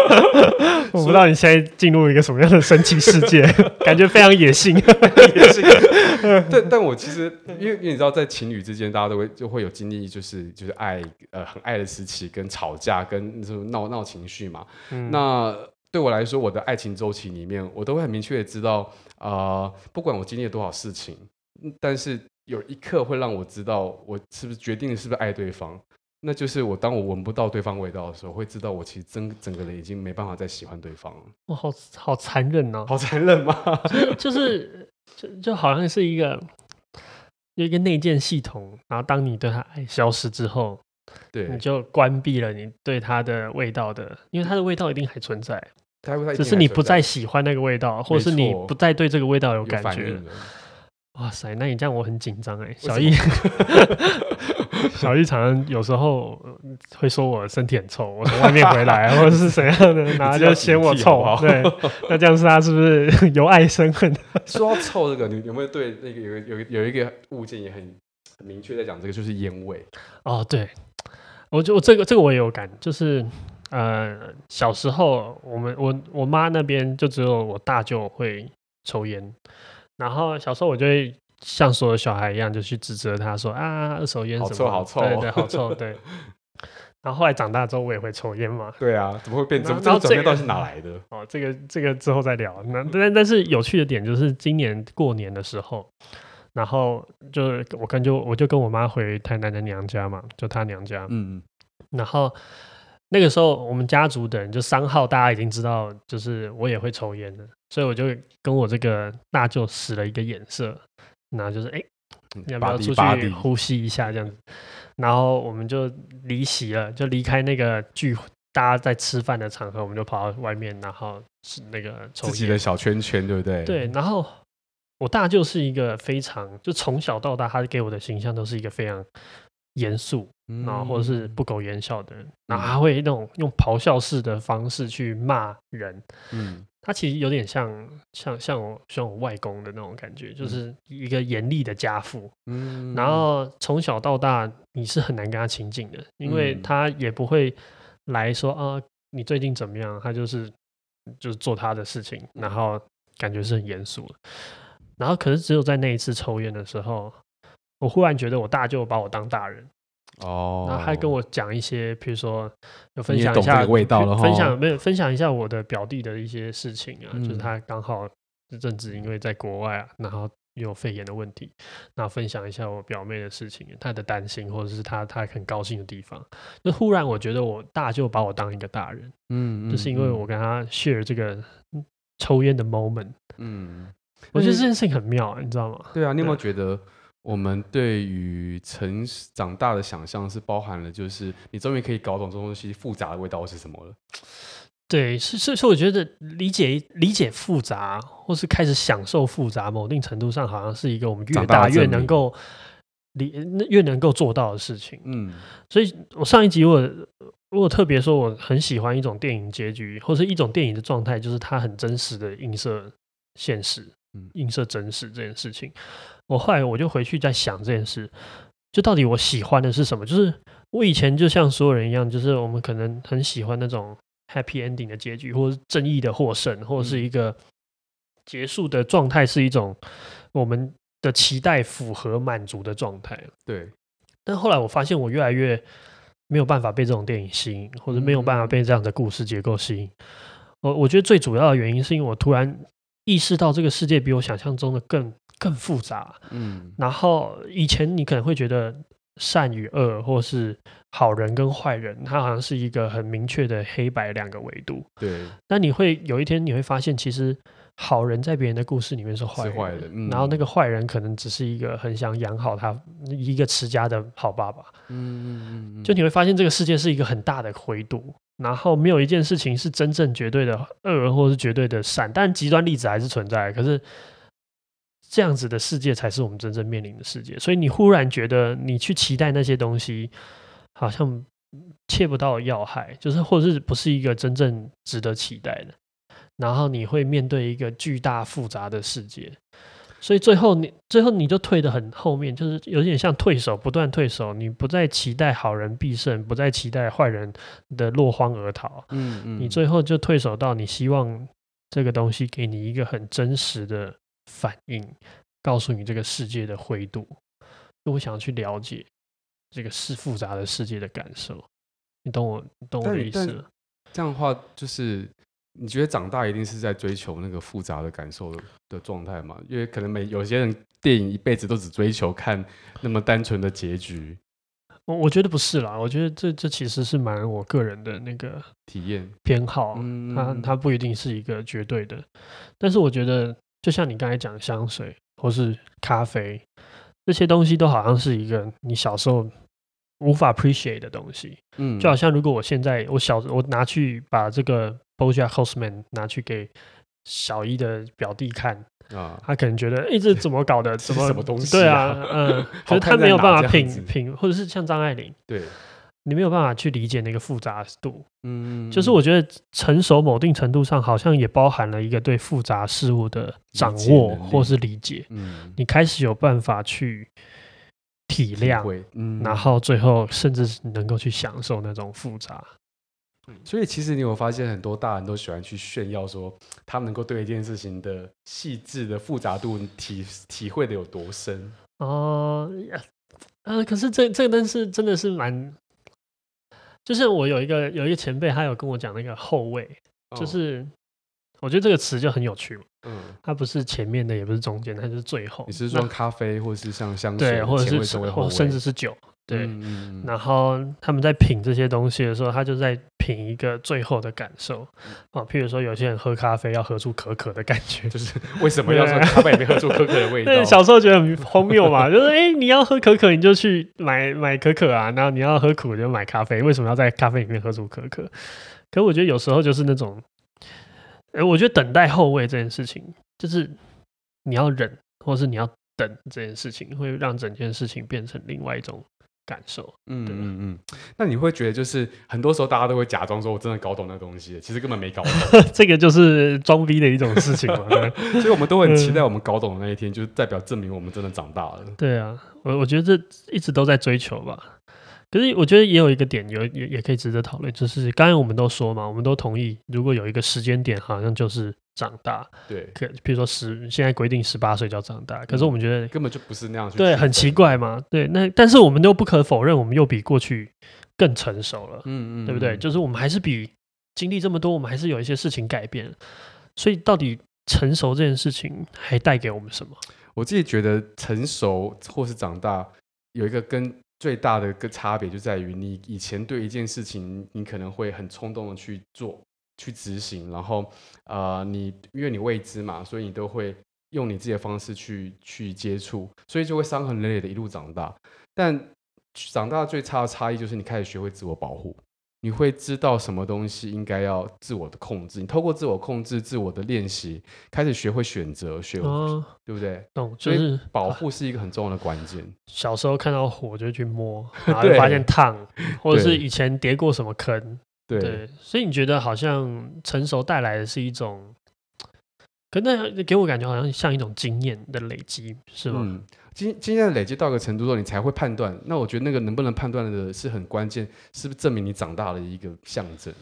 *laughs* 我不知道你现在进入一个什么样的神奇世界，*laughs* 感觉非常野性，野性。*laughs* 但但我其实，因为因为你知道，在情侣之间，大家都会就会有经历，就是就是爱呃很爱的时期，跟吵架，跟什么闹闹情绪嘛。嗯、那对我来说，我的爱情周期里面，我都会很明确的知道，啊、呃，不管我经历了多少事情，但是。有一刻会让我知道我是不是决定是不是爱对方，那就是我当我闻不到对方味道的时候，会知道我其实整整个人已经没办法再喜欢对方了。哇，好好残忍哦！好残忍吗？*laughs* 就是就就好像是一个有一个内建系统，然后当你对他爱消失之后，对，你就关闭了你对他的味道的，因为他的味道一定还存在，只是你不再喜欢那个味道，或者是你不再对这个味道有感觉。哇塞，那你这样我很紧张哎，小易，*laughs* 小易常常有时候会说我身体很臭，我从外面回来 *laughs* 或者是怎样的，然后就嫌我臭。对，那这样是他是不是由爱生恨？*laughs* 说到臭这个，你有没有对那个有有有一个物件也很很明确在讲这个，就是烟味。哦，对，我就我这个这个我也有感，就是呃小时候我们我我妈那边就只有我大舅会抽烟。然后小时候我就会像所有小孩一样，就去指责他说啊，二手烟什么好臭 *laughs* 好臭，对对，好臭对。然后后来长大之后，我也会抽烟嘛。对啊，怎么会变？怎么这个转变到底是哪来的？*laughs* 哦，这个这个之后再聊。那但但是有趣的点就是今年过年的时候，然后就我跟就我就跟我妈回台南的娘家嘛，就她娘家。嗯嗯。然后那个时候我们家族的人就三号，大家已经知道，就是我也会抽烟的。所以我就跟我这个大舅使了一个眼色，然后就是哎，要不要出去呼吸一下这样子？然后我们就离席了，就离开那个聚大家在吃饭的场合，我们就跑到外面，然后是那个抽自己的小圈圈，对不对？对。然后我大舅是一个非常，就从小到大，他给我的形象都是一个非常严肃，然后或者是不苟言笑的人，然后他会那种用咆哮式的方式去骂人，嗯。他其实有点像像像我像我外公的那种感觉，就是一个严厉的家父。嗯，然后从小到大你是很难跟他亲近的，因为他也不会来说啊，你最近怎么样？他就是就是做他的事情，然后感觉是很严肃的。然后可是只有在那一次抽烟的时候，我忽然觉得我大舅把我当大人。哦，然后还跟我讲一些，比如说，有分享一下味道了，分享没有分享一下我的表弟的一些事情啊，嗯、就是他刚好这阵子因为在国外啊，然后有肺炎的问题，然后分享一下我表妹的事情，她的担心或者是她她很高兴的地方，就忽然我觉得我大舅把我当一个大人，嗯，就是因为我跟他 share 这个抽烟的 moment，嗯，我觉得这件事情很妙，你知道吗？对啊，你有没有觉得？我们对于成长大的想象是包含了，就是你终于可以搞懂这东西复杂的味道是什么了。对，是是是，我觉得理解理解复杂，或是开始享受复杂，某定程度上好像是一个我们越大越能够理越能够做到的事情。嗯，所以我上一集我我特别说我很喜欢一种电影结局，或是一种电影的状态，就是它很真实的映射现实。映射真实这件事情，我后来我就回去在想这件事，就到底我喜欢的是什么？就是我以前就像所有人一样，就是我们可能很喜欢那种 happy ending 的结局，或者是正义的获胜，或者是一个结束的状态，是一种我们的期待符合满足的状态。对。但后来我发现，我越来越没有办法被这种电影吸引，或者没有办法被这样的故事结构吸引。我我觉得最主要的原因是因为我突然。意识到这个世界比我想象中的更更复杂，嗯，然后以前你可能会觉得善与恶，或是好人跟坏人，它好像是一个很明确的黑白两个维度，对。但你会有一天你会发现，其实好人在别人的故事里面是坏人，坏的，嗯，然后那个坏人可能只是一个很想养好他一个持家的好爸爸，嗯嗯嗯，就你会发现这个世界是一个很大的维度。然后没有一件事情是真正绝对的恶，或是绝对的善，但极端例子还是存在。可是这样子的世界才是我们真正面临的世界。所以你忽然觉得，你去期待那些东西，好像切不到要害，就是或者是不是一个真正值得期待的，然后你会面对一个巨大复杂的世界，所以最后你最后你就退得很后面，就是有点像退守，不断退守，你不再期待好人必胜，不再期待坏人的落荒而逃，嗯嗯，你最后就退守到你希望这个东西给你一个很真实的反应，告诉你这个世界的灰度，我想要去了解这个是复杂的世界的感受。你懂我，你懂我的意思了。这样的话，就是你觉得长大一定是在追求那个复杂的感受的的状态吗？因为可能每有些人电影一辈子都只追求看那么单纯的结局。我我觉得不是啦，我觉得这这其实是蛮我个人的那个体验偏好，嗯，它它不一定是一个绝对的。但是我觉得，就像你刚才讲香水或是咖啡这些东西，都好像是一个你小时候。无法 appreciate 的东西，嗯，就好像如果我现在我小我拿去把这个 BoJack Horseman 拿去给小一的表弟看啊，他可能觉得哎、欸，这怎么搞的？*laughs* 怎么什么东西？对啊，嗯，*laughs* 可是他没有办法品品，或者是像张爱玲，对，你没有办法去理解那个复杂度，嗯，就是我觉得成熟某定程度上好像也包含了一个对复杂事物的掌握或是理解，嗯，你开始有办法去。体谅，嗯，然后最后甚至能够去享受那种复杂。所以其实你有发现，很多大人都喜欢去炫耀说，他们能够对一件事情的细致的复杂度体体会的有多深。哦，呃，可是这这个但是真的是蛮，就是我有一个有一个前辈，他有跟我讲那个后味，就是。我觉得这个词就很有趣嘛，嗯，它不是前面的，也不是中间，它就是最后。你是说咖啡，或是像香水，对，或者是或甚至是酒，对。嗯、然后他们在品这些东西的时候，他就在品一个最后的感受啊。譬如说，有些人喝咖啡要喝出可可的感觉，就是为什么 *laughs* 要说咖啡里面喝出可可的味道？*laughs* 对，小时候觉得很荒谬嘛，就是哎、欸，你要喝可可，你就去买买可可啊，然后你要喝苦就买咖啡，为什么要在咖啡里面喝出可可？可我觉得有时候就是那种。哎，我觉得等待后味这件事情，就是你要忍，或是你要等这件事情，会让整件事情变成另外一种感受。嗯嗯嗯。那你会觉得，就是很多时候大家都会假装说我真的搞懂那东西，其实根本没搞懂。*laughs* 这个就是装逼的一种事情嘛。*laughs* 所以我们都很期待我们搞懂的那一天，就是代表证明我们真的长大了。对啊，我我觉得这一直都在追求吧。可是我觉得也有一个点，有也也可以值得讨论，就是刚才我们都说嘛，我们都同意，如果有一个时间点，好像就是长大。对，可比如说十，现在规定十八岁叫长大，可是我们觉得、嗯、根本就不是那样。对，很奇怪嘛。对，那但是我们又不可否认，我们又比过去更成熟了。嗯嗯，对不对？就是我们还是比经历这么多，我们还是有一些事情改变。所以到底成熟这件事情还带给我们什么？我自己觉得成熟或是长大有一个跟。最大的个差别就在于，你以前对一件事情，你可能会很冲动的去做、去执行，然后，呃，你因为你未知嘛，所以你都会用你自己的方式去去接触，所以就会伤痕累累的一路长大。但长大最差的差异就是你开始学会自我保护。你会知道什么东西应该要自我的控制，你透过自我控制、自我的练习，开始学会选择，学会、哦，对不对？懂，就是保护是一个很重要的关键。小时候看到火就去摸，*laughs* 然后就发现烫，或者是以前跌过什么坑，对，对，所以你觉得好像成熟带来的是一种，可那给我感觉好像像一种经验的累积，是吗？嗯经经验累积到一个程度之后，你才会判断。那我觉得那个能不能判断的是很关键，是不是证明你长大的一个象征？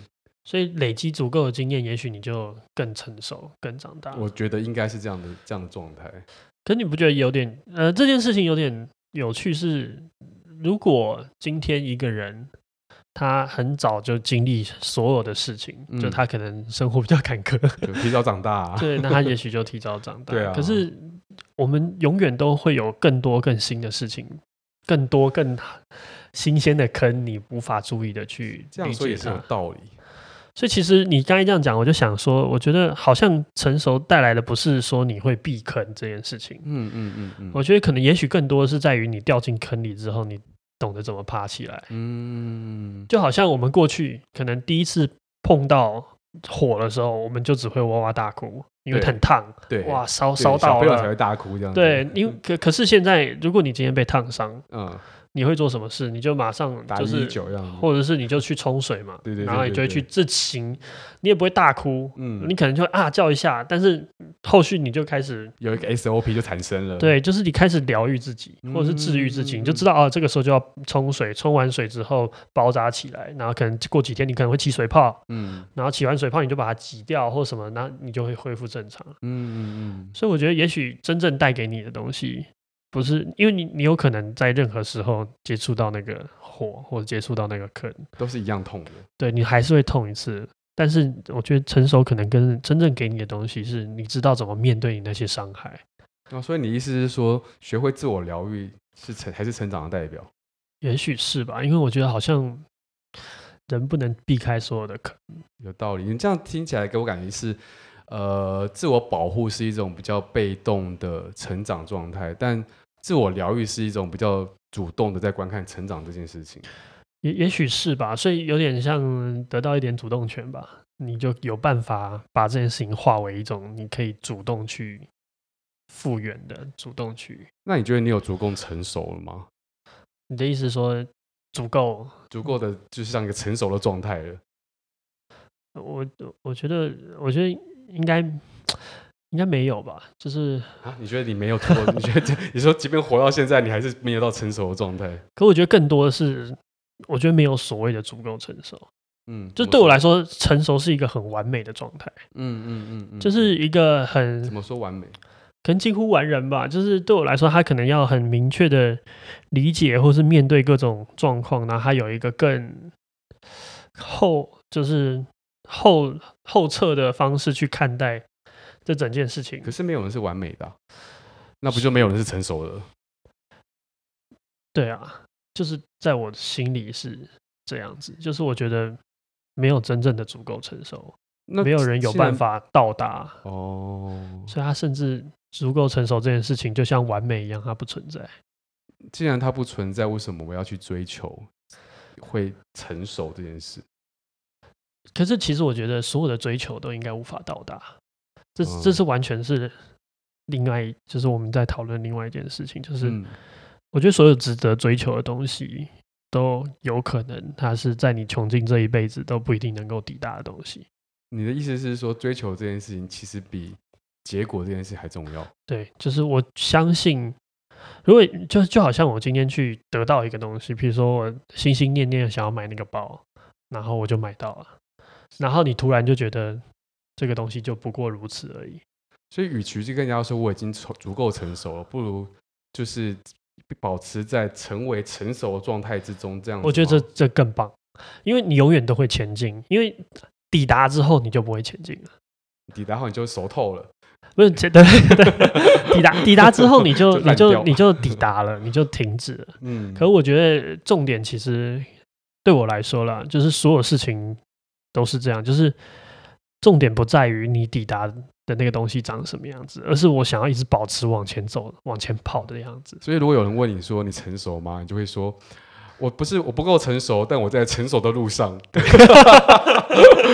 所以累积足够的经验，也许你就更成熟、更长大。我觉得应该是这样的这样的状态。可你不觉得有点呃，这件事情有点有趣是？是如果今天一个人他很早就经历所有的事情，嗯，就他可能生活比较坎坷，就提早长大，啊。*laughs* 对，那他也许就提早长大。*laughs* 对啊。可是。我们永远都会有更多更新的事情，更多更新鲜的坑，你无法注意的去。这样说也是有道理。所以其实你刚才这样讲，我就想说，我觉得好像成熟带来的不是说你会避坑这件事情。嗯嗯嗯嗯。我觉得可能也许更多的是在于你掉进坑里之后，你懂得怎么爬起来。嗯。就好像我们过去可能第一次碰到火的时候，我们就只会哇哇大哭。因为很烫，对，哇，烧烧到了，才会大哭这样。对，因为可可是现在，如果你今天被烫伤，嗯，你会做什么事，你就马上就是，或者是你就去冲水嘛，对对，对，对，对，然后你就会去自行，你也不会大哭，嗯，你可能就会啊叫一下，但是后续你就开始有一个 SOP 就产生了，对，就是你开始疗愈自己，或者是治愈自己，嗯、你就知道哦，这个时候就要冲水，冲完水之后包扎起来，然后可能过几天你可能会起水泡，嗯，然后起完水泡你就把它挤掉或什么，那你就会恢复正常，嗯嗯嗯，所以我觉得也许真正带给你的东西。不是，因为你你有可能在任何时候接触到那个火，或者接触到那个坑，都是一样痛的。对，你还是会痛一次，但是我觉得成熟可能跟真正给你的东西是，你知道怎么面对你那些伤害。哦，所以你意思是说，学会自我疗愈是成还是成长的代表？也许是吧，因为我觉得好像人不能避开所有的坑。有道理，你这样听起来给我感觉是。呃，自我保护是一种比较被动的成长状态，但自我疗愈是一种比较主动的在观看成长这件事情。也也许是吧，所以有点像得到一点主动权吧，你就有办法把这件事情化为一种你可以主动去复原的主动去。那你觉得你有足够成熟了吗？你的意思说足够足够的，就是像一个成熟的状态了？我我觉得，我觉得。应该应该没有吧？就是啊，你觉得你没有脱？你觉得你说，即便活到现在，你还是没有到成熟的状态？可我觉得更多的是，我觉得没有所谓的足够成熟。嗯，就对我来说，成熟是一个很完美的状态。嗯嗯嗯嗯，就是一个很怎么说完美？可能近乎完人吧。就是对我来说，他可能要很明确的理解，或是面对各种状况，然后他有一个更后，就是。后后撤的方式去看待这整件事情，可是没有人是完美的啊，那不就没有人是成熟的？对啊，就是在我心里是这样子，就是我觉得没有真正的足够成熟，那没有人有办法到达哦，所以他甚至足够成熟这件事情就像完美一样，它不存在。既然它不存在，为什么我要去追求会成熟这件事？可是，其实我觉得所有的追求都应该无法到达，这这是完全是另外，就是我们在讨论另外一件事情，就是我觉得所有值得追求的东西都有可能，它是在你穷尽这一辈子都不一定能够抵达的东西。你的意思是说，追求这件事情其实比结果这件事还重要？对，就是我相信，如果就就好像我今天去得到一个东西，比如说我心心念念想要买那个包，然后我就买到了。然后你突然就觉得这个东西就不过如此而已，所以与其去跟人家说我已经足足够成熟了，不如就是保持在成为成熟的状态之中。这样我觉得这这更棒，因为你永远都会前进，因为抵达之后你就不会前进了。抵达后你就熟透了，不是？对对对，抵达抵达之后你就，*laughs* 就你就你就抵达了，你就停止了。嗯，可我觉得重点其实对我来说啦，就是所有事情。都是这样，就是重点不在于你抵达的那个东西长什么样子，而是我想要一直保持往前走、往前跑的样子。所以，如果有人问你说你成熟吗？你就会说，我不是，我不够成熟，但我在成熟的路上。*laughs*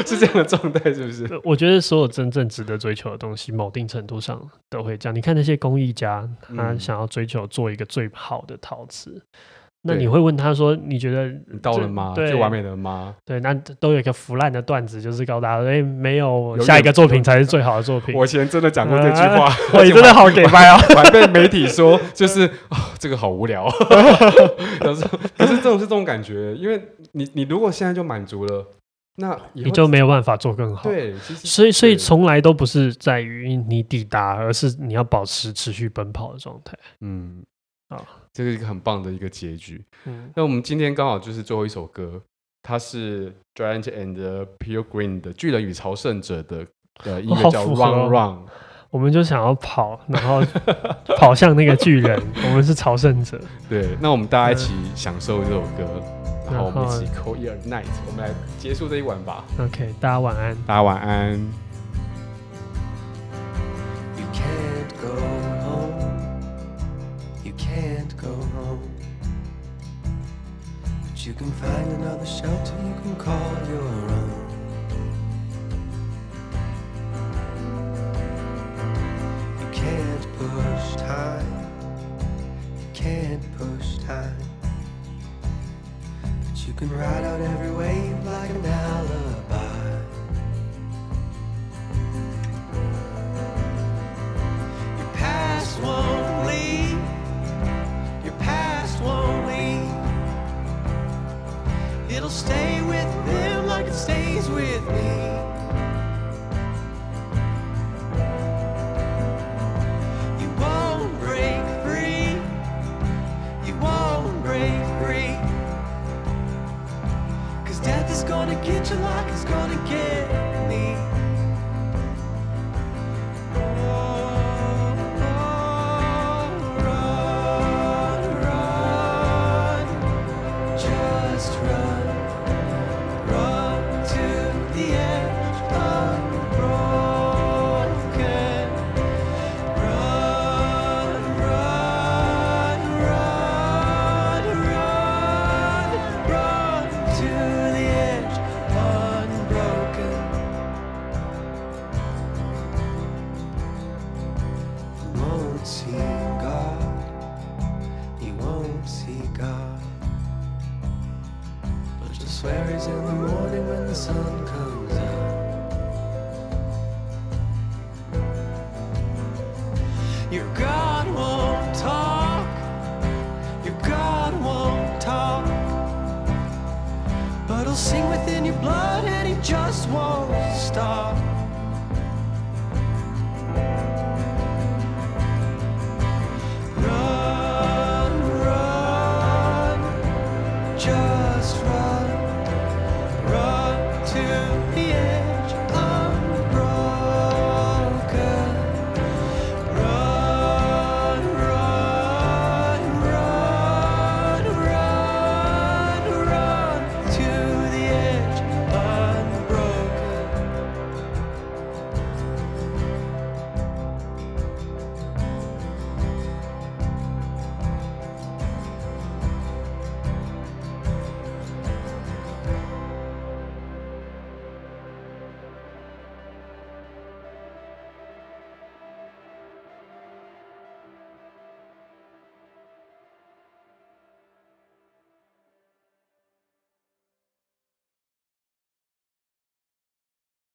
是这样的状态，是不是？*laughs* 我觉得所有真正值得追求的东西，某定程度上都会这样。你看那些工艺家，他想要追求做一个最好的陶瓷。那你会问他说：“你觉得你到了吗？最完美的吗？”对，那都有一个腐烂的段子，就是告诉大家：“哎，没有，下一个作品才是最好的作品。*laughs* ”我以前真的讲过这句话，*laughs* 我真的好给掰哦，*laughs* 还被媒体说就是这个好无聊。可是，可是这种是这种感觉，因为你你如果现在就满足了，那你就没有办法做更好。对，所以所以从来都不是在于你抵达，而是你要保持持续奔跑的状态。嗯。啊，这是一个很棒的一个结局。嗯，那我们今天刚好就是最后一首歌，它是 Giant and Pilgrim 的巨人与朝圣者的的音乐叫 Run Run。我们就想要跑，然后跑向那个巨人。*laughs* 我们是朝圣者。对，那我们大家一起享受这首歌，嗯、然后我们一起 Call it a night。我们来结束这一晚吧。OK，大家晚安。大家晚安。you can find another shelter you can call your own. You can't push time, you can't push time. But you can ride out every wave like an alibi. Your past won't leave, your past won't leave. It'll stay with them like it stays with me. You won't break free. You won't break free. Cause death is gonna get you like it's gonna get.